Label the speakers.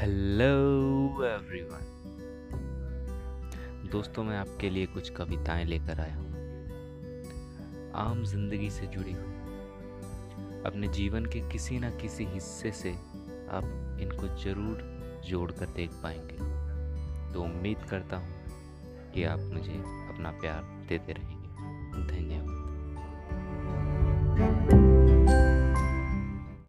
Speaker 1: Hello everyone. दोस्तों, मैं आपके लिए कुछ कविताएँ लेकर आया हूँ। आम ज़िंदगी से जुड़ी हुई। अपने जीवन के किसी न किसी हिस्से से आप इनको ज़रूर जोड़ कर देख पाएँगे। तो उम्मीद करता हूँ कि आप मुझे अपना प्यार देते रहेंगे।